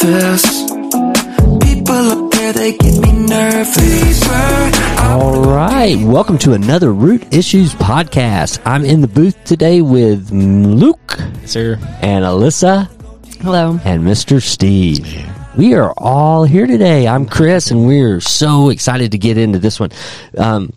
surface. People up there, they get me nervous. All right, welcome to another Root Issues podcast. I'm in the booth today with Luke Sir. and Alyssa Hello. and Mr. Steve. We are all here today. I'm Chris, and we're so excited to get into this one. Um,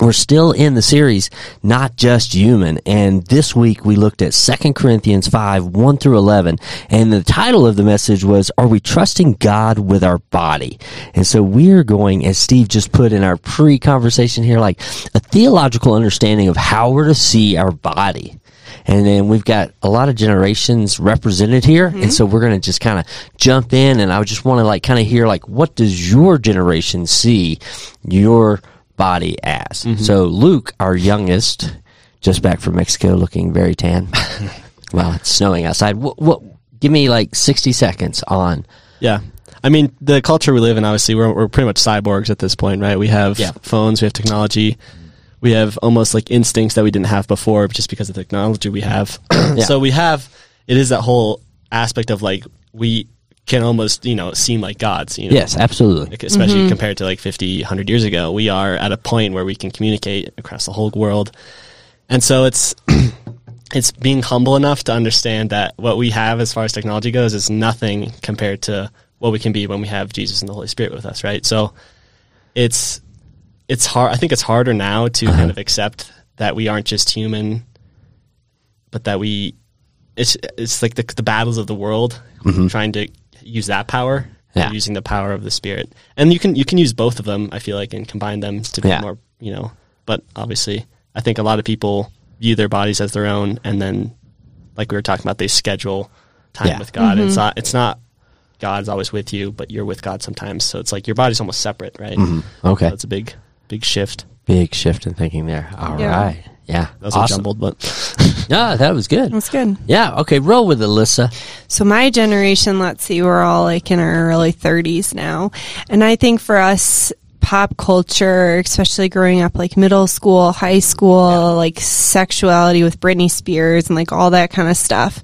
we're still in the series, not just human. And this week we looked at 2 Corinthians 5, 1 through 11. And the title of the message was, Are we trusting God with our body? And so we're going, as Steve just put in our pre-conversation here, like a theological understanding of how we're to see our body. And then we've got a lot of generations represented here. And mm-hmm. so we're going to just kind of jump in and I just want to like kind of hear like, what does your generation see your body as? Mm-hmm. So Luke, our youngest, just back from Mexico looking very tan. well, it's snowing outside. What, what, give me like 60 seconds on. Yeah. I mean, the culture we live in, obviously, we're, we're pretty much cyborgs at this point, right? We have Yeah. phones, we have technology, we have almost like instincts that we didn't have before just because of the technology we have. So we have, it is that whole aspect of like, we can almost, you know, seem like gods, you know? Yes, absolutely. Like, especially mm-hmm. compared to like 50, 100 years ago. We are at a point where we can communicate across the whole world. And so it's, it's being humble enough to understand that what we have as far as technology goes is nothing compared to what we can be when we have Jesus and the Holy Spirit with us, right? So it's it's hard I think it's harder now to uh-huh. kind of accept that we aren't just human but that we it's it's like the the battles of the world mm-hmm. trying to use that power Yeah. using the power of the spirit. And you can you can use both of them, I feel like, and combine them to be Yeah. more you know. But obviously I think a lot of people view their bodies as their own and then like we were talking about, they schedule time Yeah. with God. It's mm-hmm. not it's not God's always with you, but you're with God sometimes. So it's like your body's almost separate, right? Mm-hmm. Okay. So a big big shift. Big shift in thinking there. All right, Yeah. Yeah. That was awesome. jumbled, but No, that was good. That's good. Yeah. Okay. Roll with Alyssa. So my generation, let's see, we're all like in our early 30s now. And I think for us, pop culture, especially growing up like middle school, high school, like sexuality with Britney Spears and like all that kind of stuff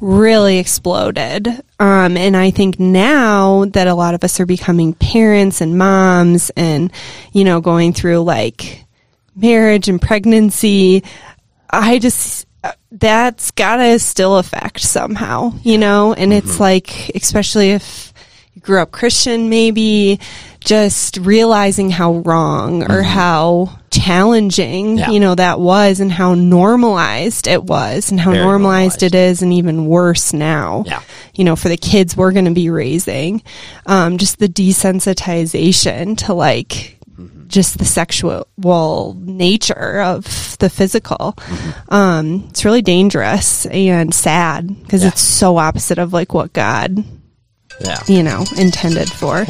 really exploded. Um, and I think now that a lot of us are becoming parents and moms and, you know, going through like marriage and pregnancy, I just, that's gotta still affect somehow, you know? And it's like, especially if you grew up Christian, maybe just realizing how wrong or how challenging, Yeah. you know, that was and how normalized it was and how normalized, normalized. it is and even worse now. Yeah. You know, for the kids we're going to be raising, um, just the desensitization to like, just the sexual nature of the physical. Um, it's really dangerous and sad because Yeah. it's so opposite of like what God, Yeah. you know, intended for.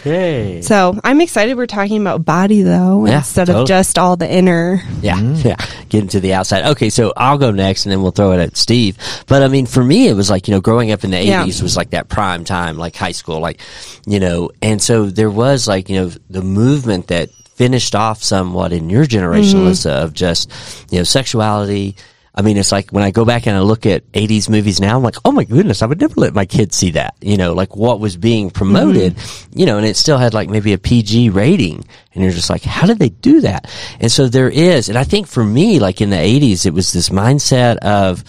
Okay. So I'm excited we're talking about body though, Yeah, instead totally. of just all the inner. Yeah, mm. yeah. Getting to the outside. Okay, so I'll go next, and then we'll throw it at Steve. But I mean, for me, it was like you know, growing up in the Yeah. '80s was like that prime time, like high school, like you know, and so there was like you know the movement that finished off somewhat in your generation, mm-hmm. Alyssa, of just you know sexuality. I mean, it's like when I go back and I look at 80s movies now, I'm like, oh my goodness, I would never let my kids see that. You know, like what was being mm-hmm. promoted, you know, and it still had like maybe a PG rating. And you're just like, how did they do that? And so there is, and I think for me, like in the 80s, it was this mindset of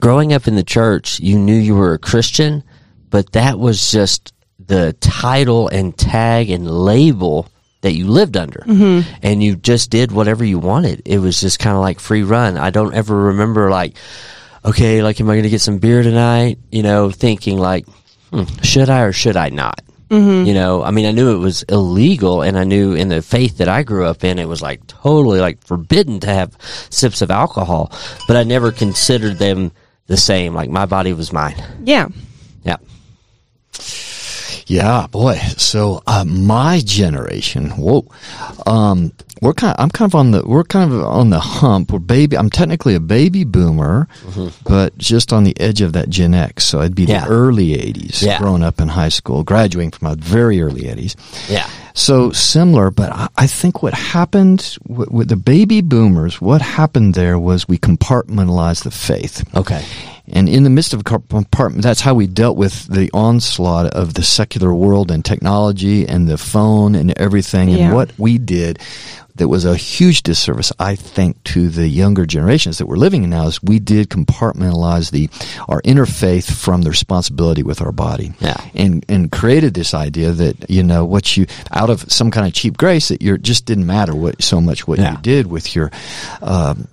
growing up in the church, you knew you were a Christian, but that was just the title and tag and label that you lived under. And you just did whatever you wanted. It was just kind of like free run. I don't ever remember like, okay, like, am I going to get some beer tonight? You know, thinking like, hmm, should I or should I not? You know, I mean, I knew it was illegal, and I knew in the faith that I grew up in, it was like totally like forbidden to have sips of alcohol, but I never considered them the same. Like my body was mine. Yeah. Yeah, boy. So uh, my generation, whoa, um, we're kind. Of, I'm kind of on the. We're kind of on the hump. We're baby. I'm technically a baby boomer, but just on the edge of that Gen X. So I'd be Yeah. the early '80s, Yeah. growing up in high school, graduating from a very early '80s. Yeah. So similar, but I- I think what happened with, with the baby boomers, what happened there was we compartmentalized the faith. Okay. And in the midst of compartment, that's how we dealt with the onslaught of the secular world and technology and the phone and everything. Yeah. And what we did that was a huge disservice, I think, to the younger generations that we're living in now is we did compartmentalize the our inner faith from the responsibility with our body. Yeah. And and created this idea that, you know, what you out of some kind of cheap grace that you're just didn't matter what so much what Yeah. you did with your um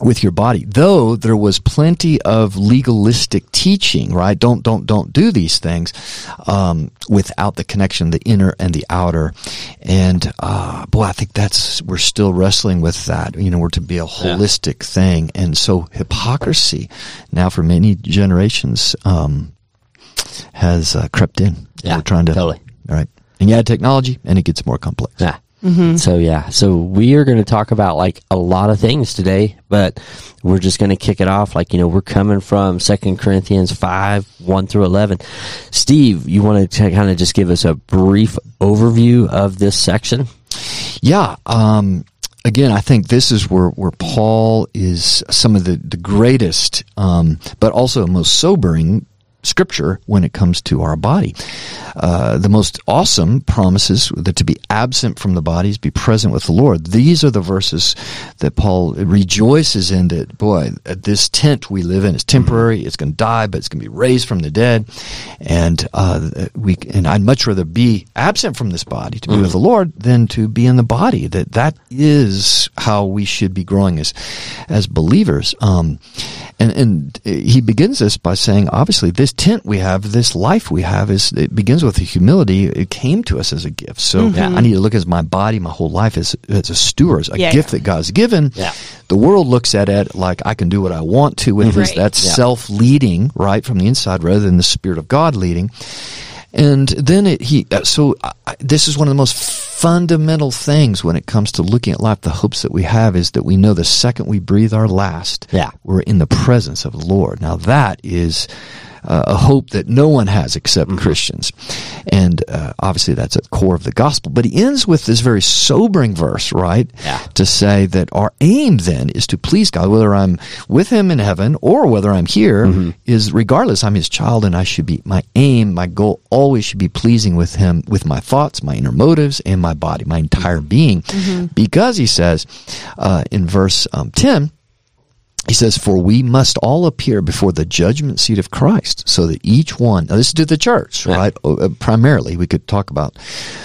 with your body. Though there was plenty of legalistic teaching, right? Don't, don't, don't do these things, um, without the connection, the inner and the outer. And, uh, boy, I think that's, we're still wrestling with that. You know, we're to be a holistic thing. And so hypocrisy now for many generations, um, has uh, crept in. Yeah, we're trying to, totally. all right. And you add technology and it gets more complex. Yeah. So yeah, so we are going to talk about like a lot of things today, but we're just going to kick it off. Like you know, we're coming from Second Corinthians five one through eleven. Steve, you want to kind of just give us a brief overview of this section? Yeah. Um, again, I think this is where, where Paul is some of the, the greatest, um, but also most sobering scripture when it comes to our body. Uh, the most awesome promises that to be absent from the bodies, be present with the Lord. These are the verses that Paul rejoices in that, boy, this tent we live in is temporary. It's going to die, but it's going to be raised from the dead. And, uh, we, and I'd much rather be absent from this body to be with the Lord than to be in the body. That, that is how we should be growing as, as believers. Um, and, and he begins this by saying, obviously, this tent we have, this life we have, is it begins with the humility. It came to us as a gift. So mm-hmm. I need to look at my body, my whole life as, as a steward, a Yeah. gift that God's given. Yeah. The world looks at it like I can do what I want to with mm-hmm. this. Right. That's Yeah. self-leading, right, from the inside, rather than the Spirit of God leading. And then it, he, uh, so I, I- this is one of the most fundamental things when it comes to looking at life. The hopes that we have is that we know the second we breathe our last, Yeah. we're in the presence of the Lord. Now that is uh, a hope that no one has except Christians. And uh, obviously that's at the core of the gospel. But he ends with this very sobering verse, right? Yeah. To say that our aim then is to please God, whether I'm with him in heaven or whether I'm here, is regardless, I'm his child and I should be, my aim, my goal always should be pleasing with him with my thoughts, my inner motives, and my body, my entire being. Because he says uh, in verse um, 10, he says, For we must all appear before the judgment seat of Christ, so that each one, now this is to the church, Yeah. right? Uh, Primarily, we could talk about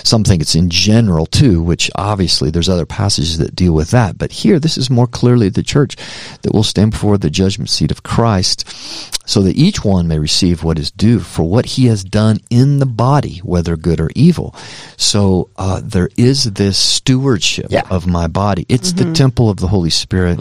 something it's in general too, which obviously there's other passages that deal with that. But here, this is more clearly the church that will stand before the judgment seat of Christ, so that each one may receive what is due for what he has done in the body, whether good or evil. So uh, there is this stewardship Yeah. of my body. It's the temple of the Holy Spirit,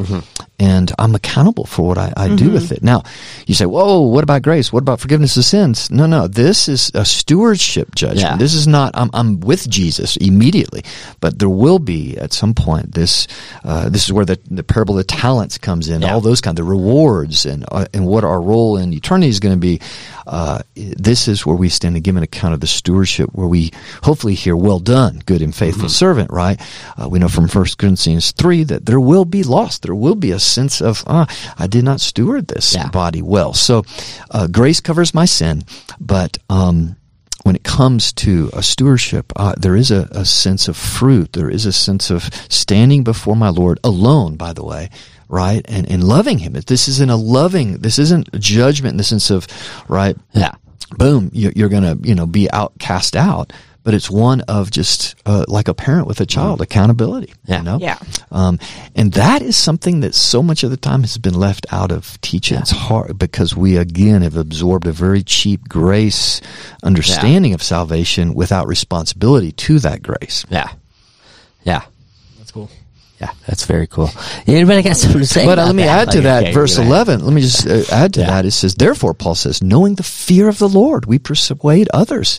and I'm accountable for what I, I do with it. Now, you say, "Whoa, what about grace? What about forgiveness of sins?" No, no, this is a stewardship judgment. Yeah. This is not. I'm, I'm with Jesus immediately, but there will be at some point. This uh, this is where the, the parable of the talents comes in. Yeah. All those kind of rewards and uh, and what our role in eternity is going to be. Uh, this is where we stand and give an account of the stewardship, where we hopefully hear, "Well done, good and faithful servant." Right? Uh, we know from First Corinthians three that there will be loss. There will be a sense of, ah, I did not steward this Yeah. body well. So, uh, grace covers my sin, but um, when it comes to a stewardship, uh, there is a, a sense of fruit. There is a sense of standing before my Lord alone, by the way, right? And, and loving Him. This isn't a loving, this isn't a judgment in the sense of, right? Yeah. Boom, you- you're going to, you know, be out, cast out. But it's one of just uh, like a parent with a child, accountability. Yeah. You know? Yeah. Um, and that is something that so much of the time has been left out of teaching. It's hard because we again have absorbed a very cheap grace understanding of salvation without responsibility to that grace. Yeah. Yeah. That's. Yeah. That's very cool. Anybody got something to say? But uh, let me that? add to Like, that, okay, verse ahead. 11. Let me just uh, add to Yeah. that. It says, Therefore, Paul says, knowing the fear of the Lord, we persuade others.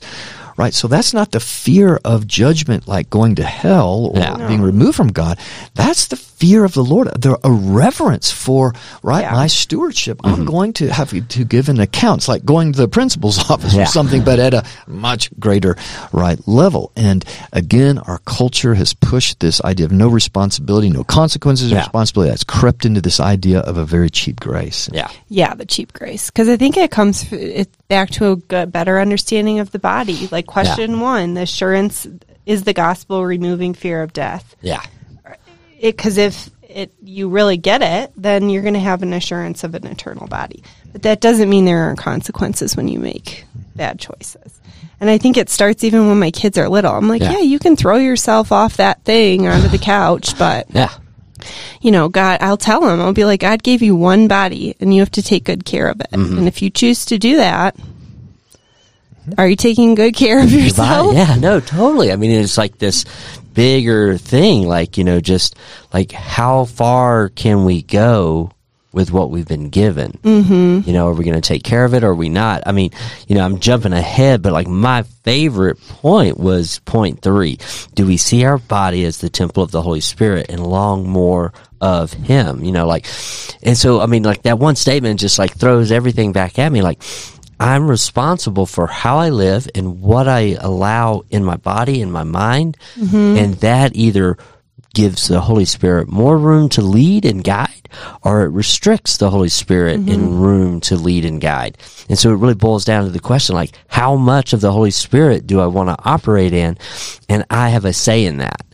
Right? So that's not the fear of judgment like going to hell or Yeah. being removed from God. That's the fear of the Lord, there a reverence for right Yeah. my stewardship. I'm mm-hmm. going to have to give an account. It's like going to the principal's office Yeah. or something, but at a much greater right level. And again, our culture has pushed this idea of no responsibility, no consequences of Yeah. responsibility. That's crept into this idea of a very cheap grace. Yeah. Yeah, the cheap grace. Because I think it comes it back to a good, better understanding of the body. Like question one, the assurance is the gospel removing fear of death. Yeah. Because if it you really get it, then you're going to have an assurance of an eternal body. But that doesn't mean there aren't consequences when you make bad choices. And I think it starts even when my kids are little. I'm like, Yeah. yeah, you can throw yourself off that thing onto the couch, but Yeah. you know, God, I'll tell them, I'll be like, God gave you one body and you have to take good care of it. Mm-hmm. And if you choose to do that, are you taking good care of Your yourself? body- Yeah, no, totally. I mean, it's like this bigger thing, like, you know, just like how far can we go with what we've been given? Mm-hmm. You know, are we going to take care of it or are we not? I mean, you know, I'm jumping ahead, but like my favorite point was point three. Do we see our body as the temple of the Holy Spirit and long more of Him? You know, like, and so, I mean, like that one statement just like throws everything back at me. Like, I'm responsible for how I live and what I allow in my body and my mind. Mm-hmm. And that either gives the Holy Spirit more room to lead and guide, or it restricts the Holy Spirit in mm-hmm. room to lead and guide. And so it really boils down to the question like, how much of the Holy Spirit do I want to operate in? And I have a say in that.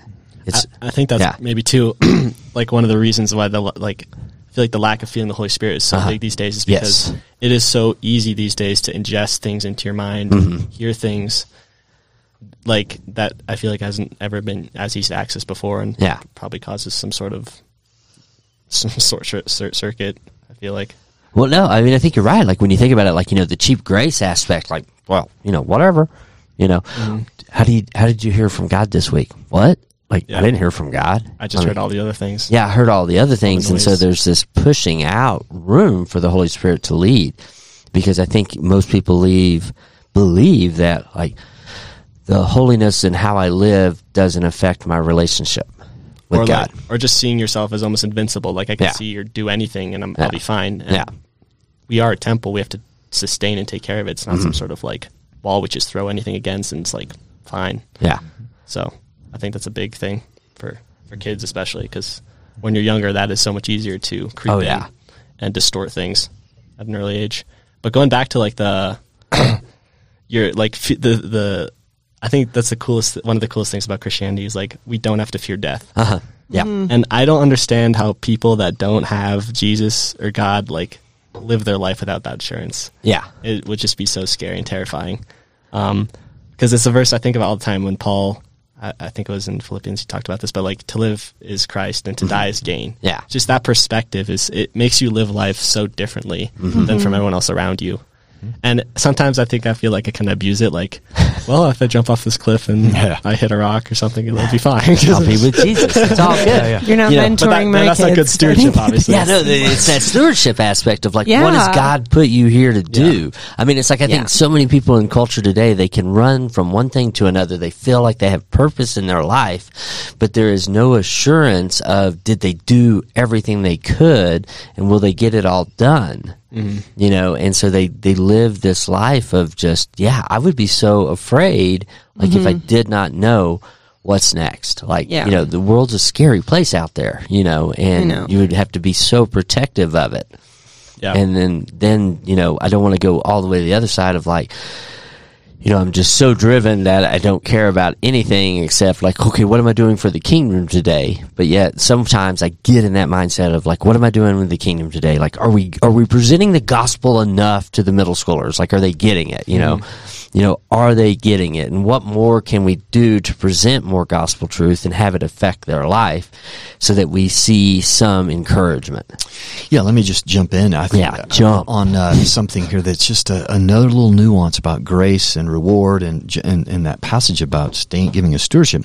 It's, I think that's Yeah. maybe too like one of the reasons why the like I feel like the lack of feeling the Holy Spirit is so Uh-huh. big these days is Yes. because it is so easy these days to ingest things into your mind, Mm-hmm. hear things like that. I feel like hasn't ever been as easy to access before, and Yeah. probably causes some sort of some sort of circuit. I feel like Well, no, I mean, I think you're right. Like when you think about it, like you know, the cheap grace aspect. Like, well, you know, whatever. You know, how do you how did you hear from God this week? What? Like, Yeah. I didn't hear from God. I just mean, heard all the other things. Yeah, I heard all the other things, and so there's this pushing out room for the Holy Spirit to lead, because I think most people leave believe that like the holiness and how I live doesn't affect my relationship with or God. like, or just seeing yourself as almost invincible. Like I can Yeah. see or do anything, and I'm, Yeah. I'll be fine. And Yeah. we are a temple. We have to sustain and take care of it. It's not Mm-hmm. some sort of like wall we just throw anything against, and it's like fine. yeah, So I think that's a big thing for for kids, especially because when you're younger, that is so much easier to creep Oh, in yeah. and distort things at an early age. But going back to like the you're like f- the the I think that's the coolest one of the coolest things about Christianity is like we don't have to fear death. uh huh, yeah, And I don't understand how people that don't have Jesus or God like live their life without that assurance. yeah, It would just be so scary and terrifying. Um, because it's a verse I think about all the time when Paul, I, I think it was in Philippians, he talked about this, but like to live is Christ and to die is gain. Mm-hmm. Yeah. Just that perspective is, it makes you live life so differently Mm-hmm. than from everyone else around you. Mm-hmm. And sometimes I think I feel like I can abuse it. Like, well, if I jump off this cliff and Yeah. I hit a rock or something, it'll be fine. I'll be with Jesus. It's all good. You're not You know, mentoring but that, my that's kids. not good stewardship, obviously. Yeah, no, it's that stewardship aspect of like, what has God put you here to do? I mean, it's like I Yeah. think so many people in culture today, they can run from one thing to another. They feel like they have purpose in their life, but there is no assurance of did they do everything they could and will they get it all done? You know, and so they, they live this life of just, yeah, I would be so afraid, like if I mm-hmm. did not know what's next. Like, Yeah. you know, the world's a scary place out there, you know, and know. you would have to be so protective of it. Yeah. And then, then, you know, I don't want to go all the way to the other side of like, you know, I'm just so driven that I don't care about anything except like, okay, what am I doing for the kingdom today? But yet sometimes I get in that mindset of like, what am I doing with the kingdom today? Like, are we, are we presenting the gospel enough to the middle schoolers? Like, are they getting it? You know, mm-hmm. You know, are they getting it? And what more can we do to present more gospel truth and have it affect their life so that we see some encouragement? Yeah, let me just jump in. I think Yeah, uh, jump. on uh, something here that's just a, another little nuance about grace and reward, and and, and that passage about staying, giving a stewardship.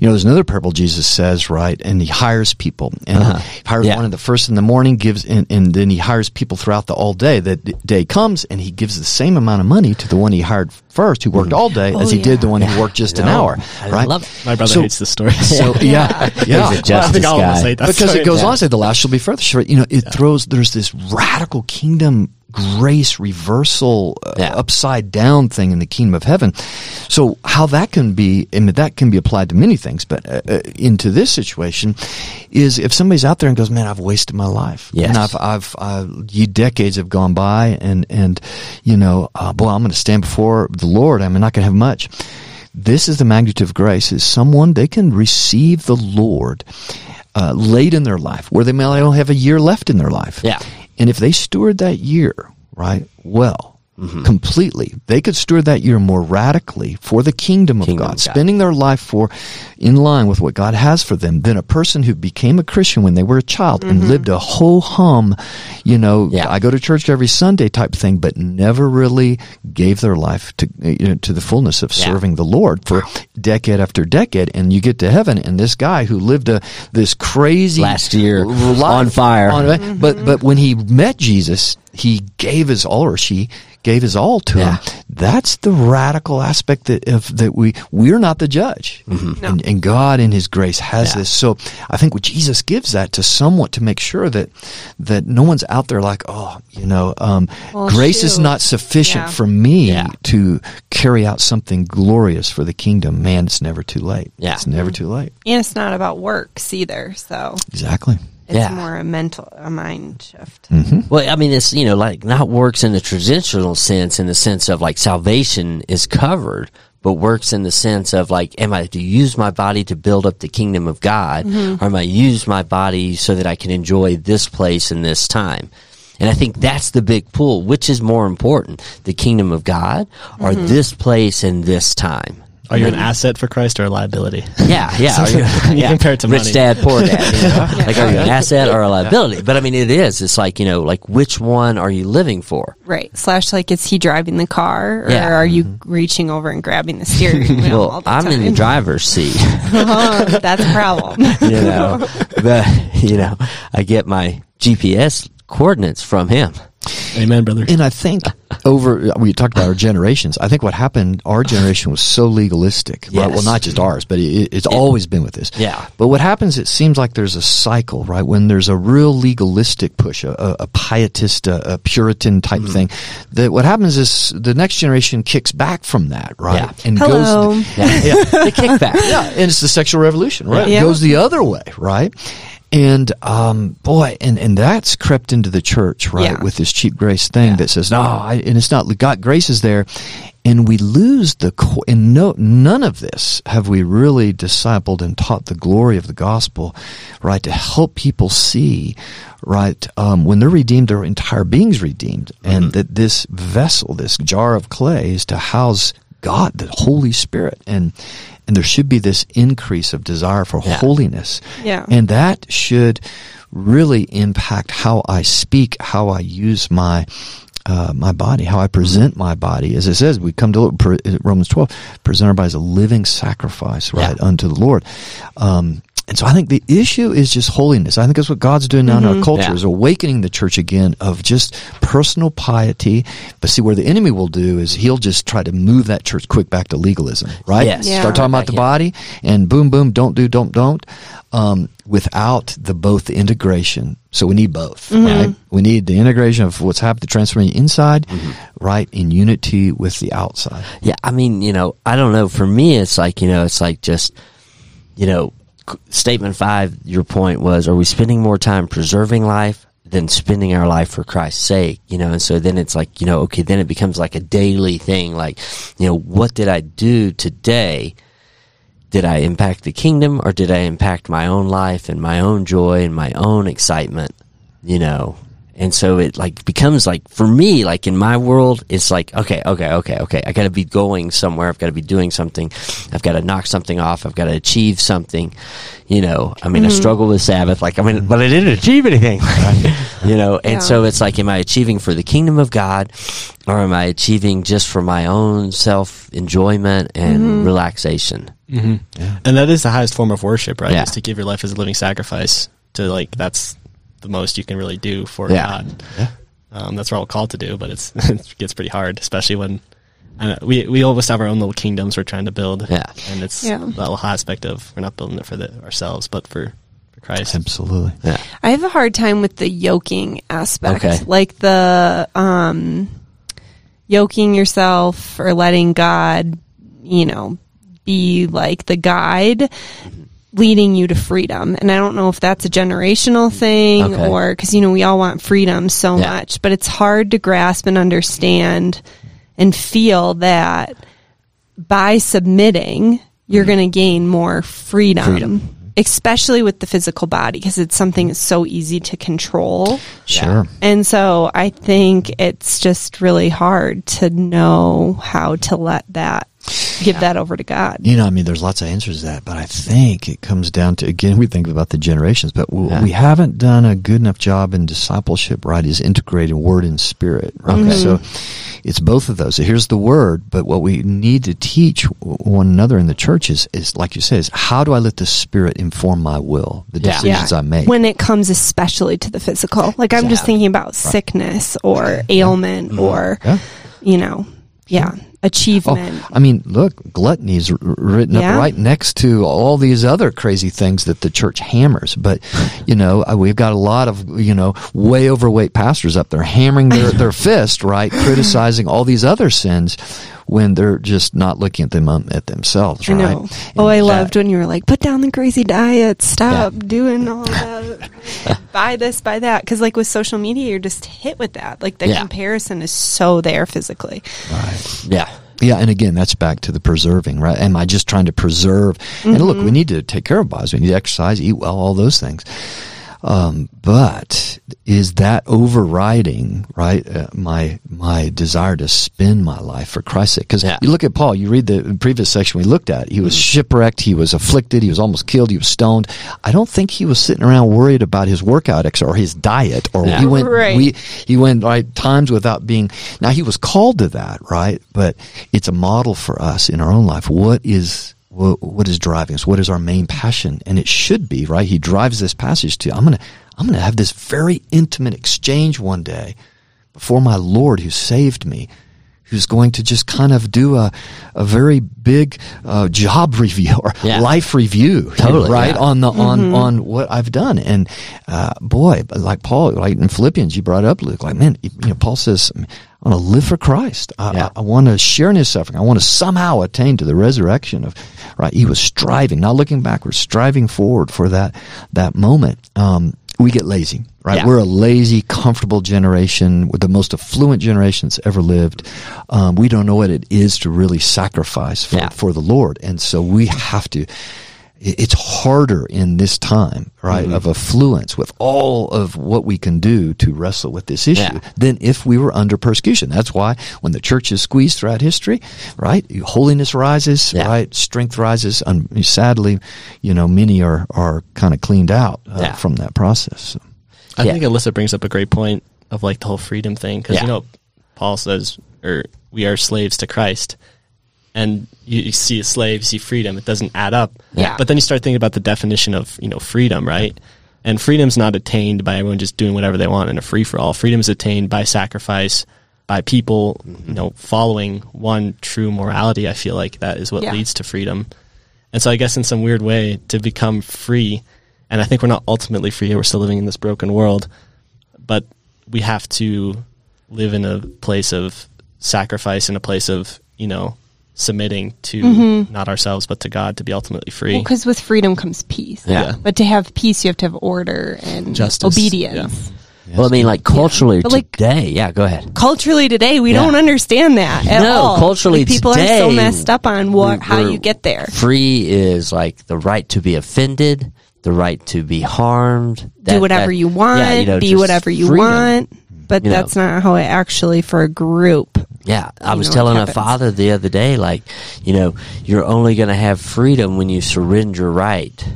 You know, there's another parable Jesus says, right? And he hires people and Uh-huh. he hires Yeah. one in the first in the morning, gives, and, and then he hires people throughout the all day. That day comes and he gives the same amount of money to the one he hired first, who worked all day, as he Oh, did the one who worked just an know. hour, I right? love it. My brother So- hates this story. So yeah, yeah. He's a justice I think all of us guy. that because story. it goes Yeah. on to say the last shall be first. You know, it throws there's this radical kingdom grace reversal uh, Yeah. upside down thing in the kingdom of heaven. So how that can be, mean, that can be applied to many things, but uh, uh, into this situation is if somebody's out there and goes, "Man, I've wasted my life, Yes. and I've, I've, uh, you decades have gone by, and and you know, uh, boy, I'm going to stand before the Lord. I'm not going to have much." This is the magnitude of grace. Is someone they can receive the Lord uh, late in their life, where they may only have a year left in their life. Yeah. And if they steward that year, right, well, Mm-hmm. completely, they could steward that year more radically for the kingdom of Kingdom God, of God. spending their life for in line with what God has for them than a person who became a Christian when they were a child and mm-hmm. lived a whole hum, you know, Yeah. I go to church every Sunday type thing, but never really gave their life to uh, you know, to the fullness of Yeah. serving the Lord for decade after decade. And you get to heaven, and this guy who lived a this crazy Last year, life on fire. on- but mm-hmm. but when he met Jesus, he gave his all, or she gave his all to Yeah. him. That's the radical aspect that of that we we're not the judge, and, and God in His grace has Mm-hmm. Yeah. this. So I think what Jesus gives that to someone to make sure that that no one's out there like, oh, you know, um, Well, grace is not sufficient Yeah. for me Yeah. to carry out something glorious for the kingdom. Man, it's never too late. Yeah. it's never too late. And it's not about works either. So Exactly. It's Yeah. more a mental, a mind shift. Mm-hmm. Well, I mean, it's, you know, like not works in the traditional sense, in the sense of like salvation is covered, but works in the sense of like, am I to use my body to build up the kingdom of God, mm-hmm. or am I use my body so that I can enjoy this place and this time? And I think that's the big pull. Which is more important, the kingdom of God or mm-hmm. this place and this time? Are you an asset for Christ or a liability? Yeah, yeah. Are you, You compare it to rich money. dad, poor dad. You know? Like, are you an asset or a liability? But I mean, it is. It's like you know, like which one are you living for? Right. Slash, like, is he driving the car or Yeah. are you mm-hmm. reaching over and grabbing the steering wheel? all Well, the I'm in the time? driver's seat. Oh, that's a problem. You know, but you know, I get my GPS coordinates from him. Amen, brother. And I think over we talked about our generations. I think what happened, our generation was so legalistic. Right? Well, not just ours, but it, it's always been with this. Yeah. But what happens? It seems like there's a cycle, right? When there's a real legalistic push, a, a, a pietist, a, a Puritan type Mm-hmm. thing. That what happens is the next generation kicks back from that, right? Yeah. And Hello. goes. Yeah, yeah. the kickback. Yeah, and it's the sexual revolution, right? Yeah. It goes the other way, right? And um, boy, and and that's crept into the church, right? Yeah. With this cheap grace thing that says no, I, and it's not. God, grace is there, and we lose the. And no, none of this have we really discipled and taught the glory of the gospel, right? To help people see, right? Um, when they're redeemed, their entire being's redeemed, and that this vessel, this jar of clay, is to house God, the Holy Spirit, and and there should be this increase of desire for Yeah. holiness, Yeah. and that should really impact how I speak, how I use my. Uh, my body, how I present my body, as it says, we come to Romans twelve, present our body as a living sacrifice, right, Yeah. unto the Lord. Um, and so I think the issue is just holiness. I think that's what God's doing now in our mm-hmm. culture Yeah. is awakening the church again of just personal piety. But see, where the enemy will do is he'll just try to move that church quick back to legalism, right? Yes. Yeah. Start talking about the body and boom, boom, don't do, don't, don't, um, without the both the integration. So we need both, mm-hmm. right? We need the integration of what's happened, the transforming inside, mm-hmm. right, in unity with the outside. Yeah, I mean, you know, I don't know. For me, it's like you know, it's like just you know, statement five. Your point was: Are we spending more time preserving life than spending our life for Christ's sake? You know, and so then it's like you know, okay, then it becomes like a daily thing. Like, you know, what did I do today? Did I impact the kingdom, or did I impact my own life and my own joy and my own excitement? You know, And so it like becomes like for me, like in my world, it's like okay, okay, okay, okay. I got to be going somewhere. I've got to be doing something. I've got to knock something off. I've got to achieve something. You know, I mean, I mm-hmm. struggle with Sabbath, like I mean, but I didn't achieve anything. you know, and Yeah. so it's like, am I achieving for the kingdom of God, or am I achieving just for my own self enjoyment and mm-hmm. relaxation? Mm-hmm. And that is the highest form of worship, right? Yeah. Is to give your life as a living sacrifice. To like, that's the most you can really do for Yeah. God. Um, that's what we're called to do, but it's it gets pretty hard, especially when I know, we we almost have our own little kingdoms we're trying to build. Yeah. and it's Yeah. that little aspect of we're not building it for the, ourselves, but for for Christ. Absolutely. Yeah, I have a hard time with the yoking aspect. Okay. Like the um yoking yourself or letting God, you know, be like the guide leading you to freedom. And I don't know if that's a generational thing Okay. or cuz you know we all want freedom so Yeah. much, but it's hard to grasp and understand and feel that by submitting you're mm-hmm. going to gain more freedom. Freedom. Especially with the physical body, because it's something that's so easy to control. Sure. And so I think it's just really hard to know how to let that, give that over to God. You know, I mean, there's lots of answers to that, but I think it comes down to again, we think about the generations, but w Yeah. we haven't done a good enough job in discipleship, right? Is integrating word and spirit, right? Okay. So it's both of those. So here's the word, but what we need to teach one another in the church is, is like you said, is how do I let the spirit inform my will, the Yeah. decisions I make? When it comes especially to the physical. Like I'm just thinking about sickness or ailment mm-hmm. or, Yeah. you know, yeah, Oh, achievement. I mean, look, gluttony is written Yeah. up right next to all these other crazy things that the church hammers. But, you know, uh, we've got a lot of, you know, way overweight pastors up there hammering their, their fist, right? Criticizing all these other sins when they're just not looking at them um, at themselves, I right? know. Oh, I And loved when you were like, put down the crazy diet, stop doing all that, buy this, buy that. Because, like, with social media, you're just hit with that. Like, the Yeah. comparison is so there physically. yeah, Yeah, and again, that's back to the preserving, right? Am I just trying to preserve? And look, we need to take care of bodies. We need to exercise, eat well, all those things. Um, but is that overriding, right? Uh, my my desire to spend my life for Christ's sake? Because Yeah. you look at Paul. You read the previous section we looked at. He was shipwrecked. He was afflicted. He was almost killed. He was stoned. I don't think he was sitting around worried about his workout ex or his diet or Yeah. he went Right. we he went right times without being now he was called to that right but it's a model for us in our own life what is what, is driving us? What is our main passion? And it should be right? He drives this passage to i'm gonna i'm gonna have this very intimate exchange one day before my lord who saved me who's going to just kind of do a, a very big uh, job review or Yeah. life review Totally, right yeah. on the on on what I've done. And uh, boy, like Paul, like in Philippians, you brought up Luke. Like man, you know, Paul says, "I want to live for Christ. I, Yeah. I, I want to share in His suffering. I want to somehow attain to the resurrection of." Right, he was striving, not looking backwards, striving forward for that that moment. Um, we get lazy, right? Yeah. We're a lazy, comfortable generation. We're the most affluent generation that's ever lived. Um, we don't know what it is to really sacrifice for, Yeah. for the Lord. And so we have to, it's harder in this time, right, Mm-hmm. of affluence with all of what we can do to wrestle with this issue Yeah. than if we were under persecution. That's why when the church is squeezed throughout history, right, holiness rises, Yeah. right, strength rises. And sadly, you know, many are, are kind of cleaned out uh, Yeah. from that process. So. I think Alyssa brings up a great point of like the whole freedom thing because you know Paul says or we are slaves to Christ, and you, you see a slave, you see freedom, it doesn't add up. Yeah. But then you start thinking about the definition of you know freedom, right? And freedom's not attained by everyone just doing whatever they want in a free for all. Freedom is attained by sacrifice, by people, you know, following one true morality. I feel like that is what Yeah. leads to freedom. And so I guess in some weird way to become free, and I think we're not ultimately free, we're still living in this broken world, but we have to live in a place of sacrifice, in a place of, you know, submitting to mm-hmm. not ourselves but to God to be ultimately free. Because with freedom comes peace. Yeah. But to have peace, you have to have order and Justice, obedience. Well, I mean, like culturally But, like- today, yeah. Go ahead. Culturally today, we Yeah. don't understand that at No, all. culturally Like, people are so messed up on what how you get there. Free is like the right to be offended, the right to be harmed. do whatever that- you want, yeah, you know, be whatever you freedom. want. But You know. that's not how it actually for a group. Yeah, I you was know, telling a father the other day, like, you know, you're only going to have freedom when you surrender your right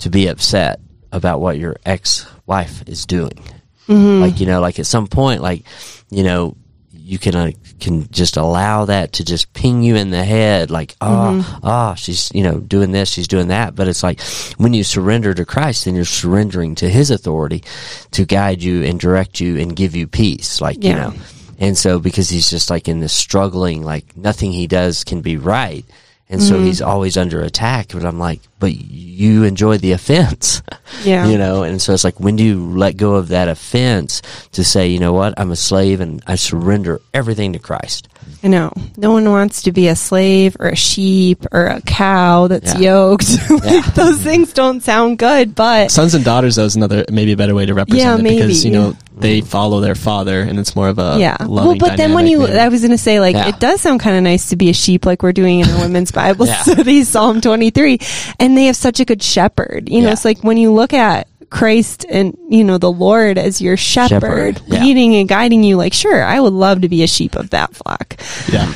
to be upset about what your ex-wife is doing. Mm-hmm. Like, you know, like at some point, like, you know, you can uh, can just allow that to just ping you in the head, like, oh, Mm-hmm. oh, she's you know doing this, she's doing that. But it's like when you surrender to Christ, then you're surrendering to His authority to guide you and direct you and give you peace. Like you know, and so because he's just like in this struggling, like nothing he does can be right. And Mm-hmm. so he's always under attack. But I'm like, but you enjoy the offense. Yeah. you know, and so it's like, when do you let go of that offense to say, you know what, I'm a slave and I surrender everything to Christ? I know. No one wants to be a slave or a sheep or a cow that's Yeah. yoked. like, Those things don't sound good, but Sons and daughters, though, is another maybe a better way to represent Yeah, it because you know they follow their father, and it's more of a yeah. Well, but then when you, maybe. I was going to say, like, Yeah. it does sound kind of nice to be a sheep, like we're doing in the women's Bible Yeah. studies, Psalm 23. And they have such a good shepherd. You know, it's like when you look at Christ and, you know, the Lord as your shepherd, Shepherd, yeah. leading and guiding you, like, sure, I would love to be a sheep of that flock. yeah,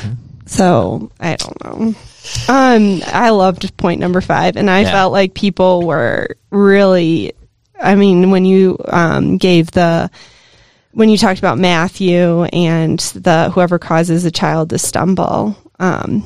So I don't know. Um, I loved point number five, and I Yeah. felt like people were really. I mean, when you um, gave the when you talked about Matthew and the whoever causes a child to stumble, um,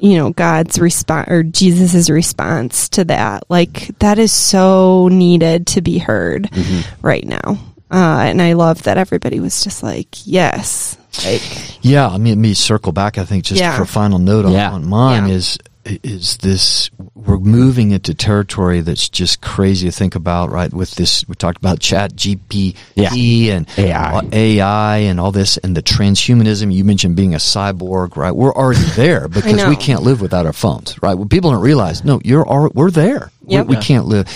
you know, God's response or Jesus's response to that, like that is so needed to be heard Mm-hmm. right now. Uh, and I love that everybody was just like, yes, like Yeah, I mean, me circle back. I think just Yeah. for a final note on, Yeah. on mine Yeah. is is this we're moving into territory that's just crazy to think about, right? With this, we talked about Chat GPT Yeah. and AI. AI and all this, and the transhumanism. You mentioned being a cyborg, right? We're already there because we can't live without our phones, right? What people don't realize, no, you're al- we're there. Yep. We, we can't live.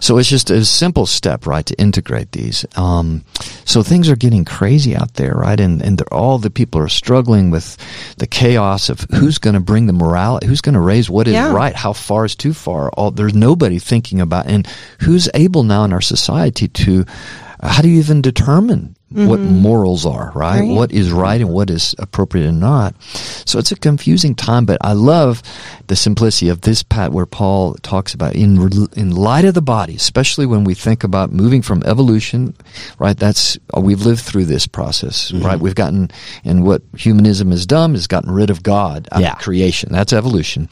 So it's just a simple step, right, to integrate these. Um, so things are getting crazy out there, right? And and all the people are struggling with the chaos of who's going to bring the morality, who's going to raise what is Yeah. right, how far is too far. All there's nobody thinking about, and who's able now in our society to. How do you even determine what morals are, right? Right. What is right and what is appropriate and not? So it's a confusing time, but I love the simplicity of this pat where Paul talks about in in light of the body, especially when we think about moving from evolution, right? That's uh, we've lived through this process, right? We've gotten and what humanism has done is gotten rid of God out Yeah. of creation. That's evolution.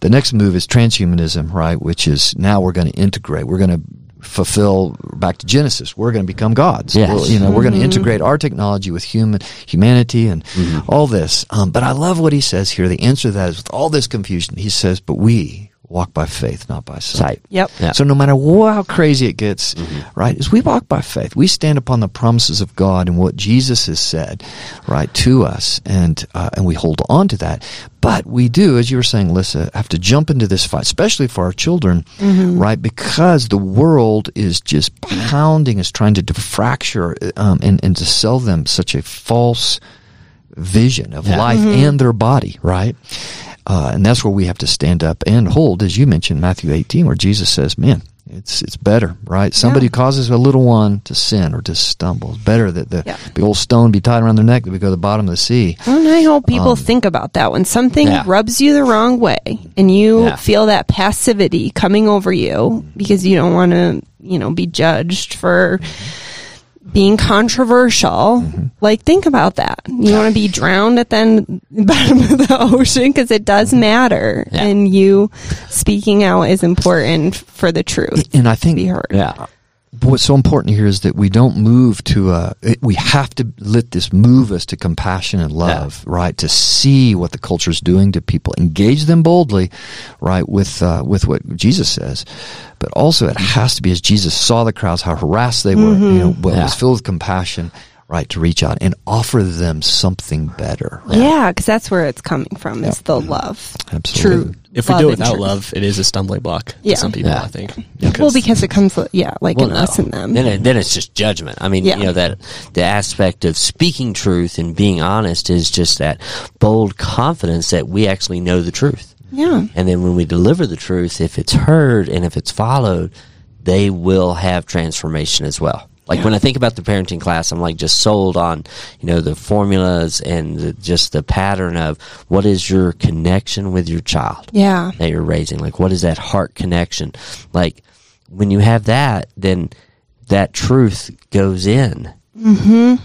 The next move is transhumanism, right? Which is now we're going to integrate. We're going to fulfill back to Genesis. We're going to become gods. Yes. Well, you know, we're going to integrate our technology with human humanity and all this. Um, but I love what he says here. The answer to that is with all this confusion. He says, "But we walk by faith, not by sight." Sight. Yep. Yeah. So no matter wh- how crazy it gets, right, is we walk by faith. We stand upon the promises of God and what Jesus has said, right, to us, and uh, and we hold on to that. But we do, as you were saying, Lissa, have to jump into this fight, especially for our children, right, because the world is just pounding us, trying to fracture um, and and to sell them such a false vision of Yeah. life and their body, right? Uh, and that's where we have to stand up and hold, as you mentioned, Matthew 18, where Jesus says, man, it's, it's better, right? Somebody Yeah. causes a little one to sin or to stumble. It's better that the Yeah. big old stone be tied around their neck that we go to the bottom of the sea. Well, and I hope people think about that when something Um, Yeah. rubs you the wrong way and you feel that passivity coming over you because you don't want to, you know, be judged for being controversial. Mm-hmm. Like, think about that. You want to be drowned at the end, bottom of the ocean because it does matter, Yeah. and you speaking out is important for the truth And I to think be heard. Yeah. But what's so important here is that we don't move to uh it, we have to let this move us to compassion and love right to see what the culture is doing to people engage them boldly right with uh, with what jesus says but also it has to be as jesus saw the crowds how harassed they were you know but Yeah. was filled with compassion right to reach out and offer them something better Yeah, because that's where it's coming from is the love. Absolutely. True. If we do it without truth. love, it is a stumbling block Yeah. to some people. Yeah. I think. Well, because it comes, yeah, like Well, in no. us and them. Then, it, then it's just judgment. I mean, Yeah. you know that the aspect of speaking truth and being honest is just that bold confidence that we actually know the truth. Yeah. And then when we deliver the truth, if it's heard and if it's followed, they will have transformation as well. Like when I think about the parenting class, I'm like just sold on, you know, the formulas and the, just the pattern of what is your connection with your child Yeah. that you're raising. Like what is that heart connection? Like when you have that, then that truth goes in. Mm-hmm.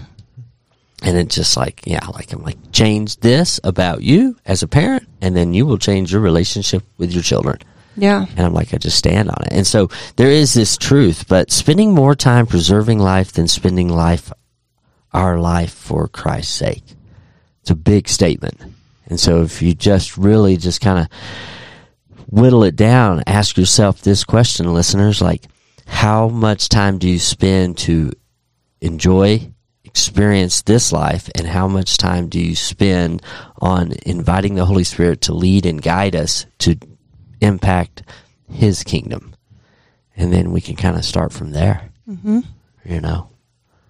And it's just like, yeah, like I'm like, change this about you as a parent, and then you will change your relationship with your children. Yeah. And I'm like, I just stand on it. And so there is this truth, but spending more time preserving life than spending life, our life for Christ's sake. It's a big statement. And so if you just really just kind of whittle it down, ask yourself this question, listeners, like, how much time do you spend to enjoy, experience this life, and how much time do you spend on inviting the Holy Spirit to lead and guide us to impact His kingdom? And then we can kind of start from there. Mm-hmm. You know,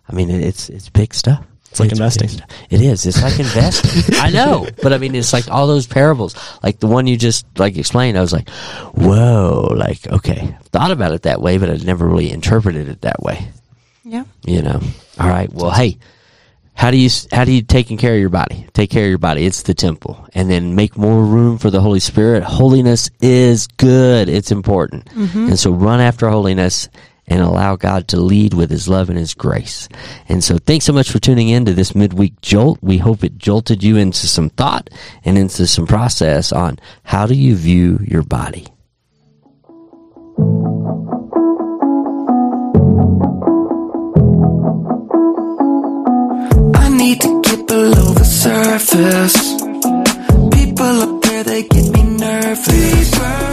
I mean, it's it's big stuff. It's like big investing. stuff. It is. It's like investing. I know, but I mean, it's like all those parables, like the one you just like explained. I was like, whoa, like okay, thought about it that way, but I never really interpreted it that way. Yeah. You know. All right. Well, hey, how do you how do you taking care of your body? Take care of your body. It's the temple, and then make more room for the Holy Spirit. Holiness is good. It's important, mm-hmm. and so run after holiness and allow God to lead with His love and His grace. And so, thanks so much for tuning in to this midweek jolt. We hope it jolted you into some thought and into some process on how do you view your body. below the surface. People up there, they get me nervous.